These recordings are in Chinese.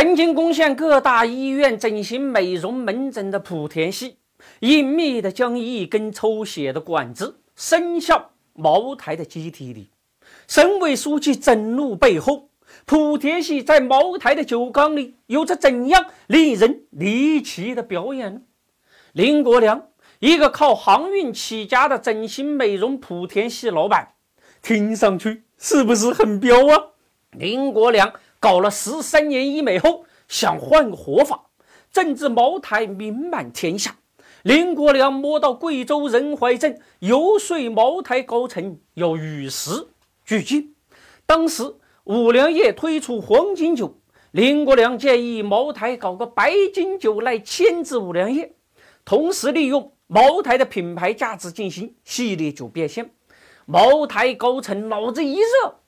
曾经攻陷各大医院整形美容门诊的莆田系，隐秘的将一根抽血的管子伸向茅台的机体里。省委书记震怒背后，莆田系在茅台的酒缸里有着怎样令人离奇的表演呢？林国良，一个靠航运起家的整形美容莆田系老板，听上去是不是很彪啊？林国良。搞了十三年医美后，想换个活法，政治茅台名满天下。林国良摸到贵州仁怀镇，游说茅台高层要与时俱进。当时五粮液推出黄金酒，林国良建议茅台搞个白金酒来牵制五粮液，同时利用茅台的品牌价值进行系列酒变现。茅台高层脑子一热。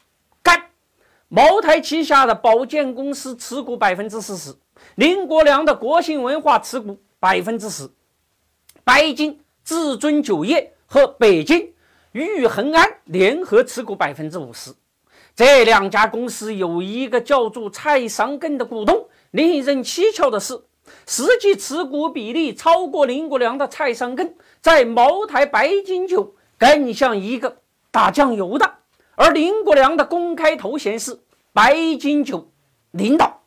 茅台旗下的保健公司持股百分之四十，林国良的国信文化持股百分之十，白金至尊酒业和北京玉恒安联合持股百分之五十。这两家公司有一个叫做蔡尚根的股东。令人蹊跷的是，实际持股比例超过林国良的蔡尚根，在茅台白金酒更像一个打酱油的。而林国良的公开头衔是白金九领导。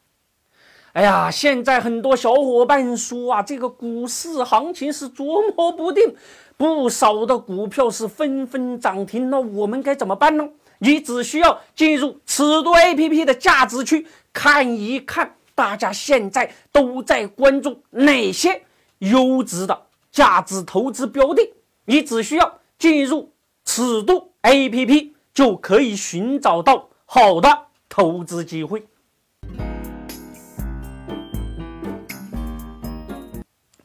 哎呀，现在很多小伙伴说啊，这个股市行情是捉摸不定，不少的股票是纷纷涨停。那我们该怎么办呢？你只需要进入尺度 APP 的价值区，看一看大家现在都在关注哪些优质的价值投资标的。你只需要进入尺度 APP。就可以寻找到好的投资机会。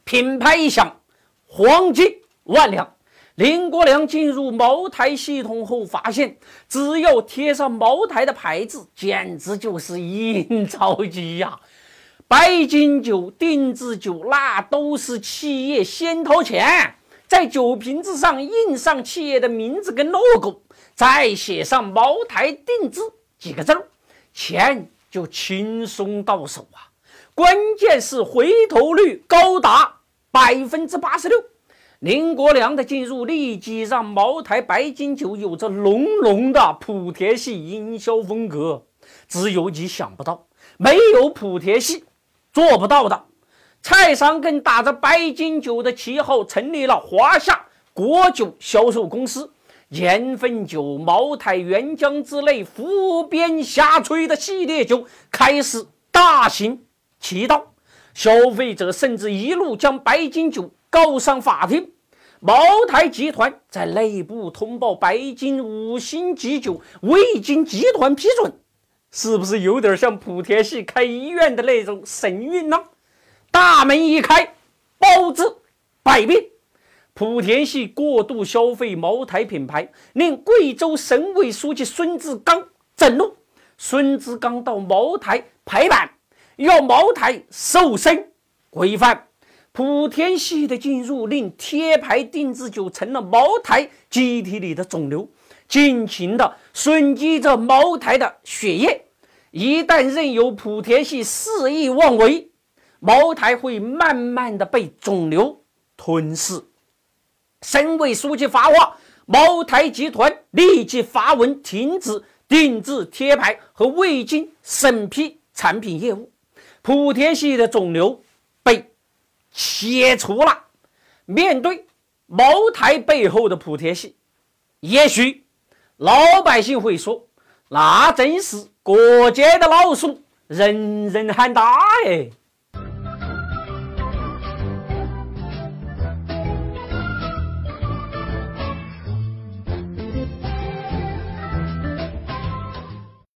品牌一响，黄金万两。林国良进入茅台系统后，发现只要贴上茅台的牌子，简直就是印钞机呀！白金酒、定制酒，那都是企业先掏钱，在酒瓶子上印上企业的名字跟 logo。再写上“茅台定制”几个字儿，钱就轻松到手啊！关键是回头率高达百分之八十六。林国良的进入立即让茅台白金酒有着浓浓的莆田系营销风格，只有你想不到，没有莆田系做不到的。蔡尚根打着白金酒的旗号，成立了华夏国酒销售公司。年份酒、茅台、原浆之类浮边瞎吹的系列酒开始大行其道，消费者甚至一路将白金酒告上法庭。茅台集团在内部通报白金五星级酒未经集团批准，是不是有点像莆田系开医院的那种神韵呢？大门一开，包治百病。莆田系过度消费茅台品牌，令贵州省委书记孙志刚震怒。孙志刚到茅台拍板，要茅台瘦身规范。莆田系的进入，令贴牌定制酒成了茅台机体里的肿瘤，尽情的吮吸着茅台的血液。一旦任由莆田系肆意妄为，茅台会慢慢的被肿瘤吞噬。省委书记发话，茅台集团立即发文停止定制贴牌和未经审批产品业务。莆田系的肿瘤被切除了。面对茅台背后的莆田系，也许老百姓会说：“那真是过街的老鼠，人人喊打。”哎。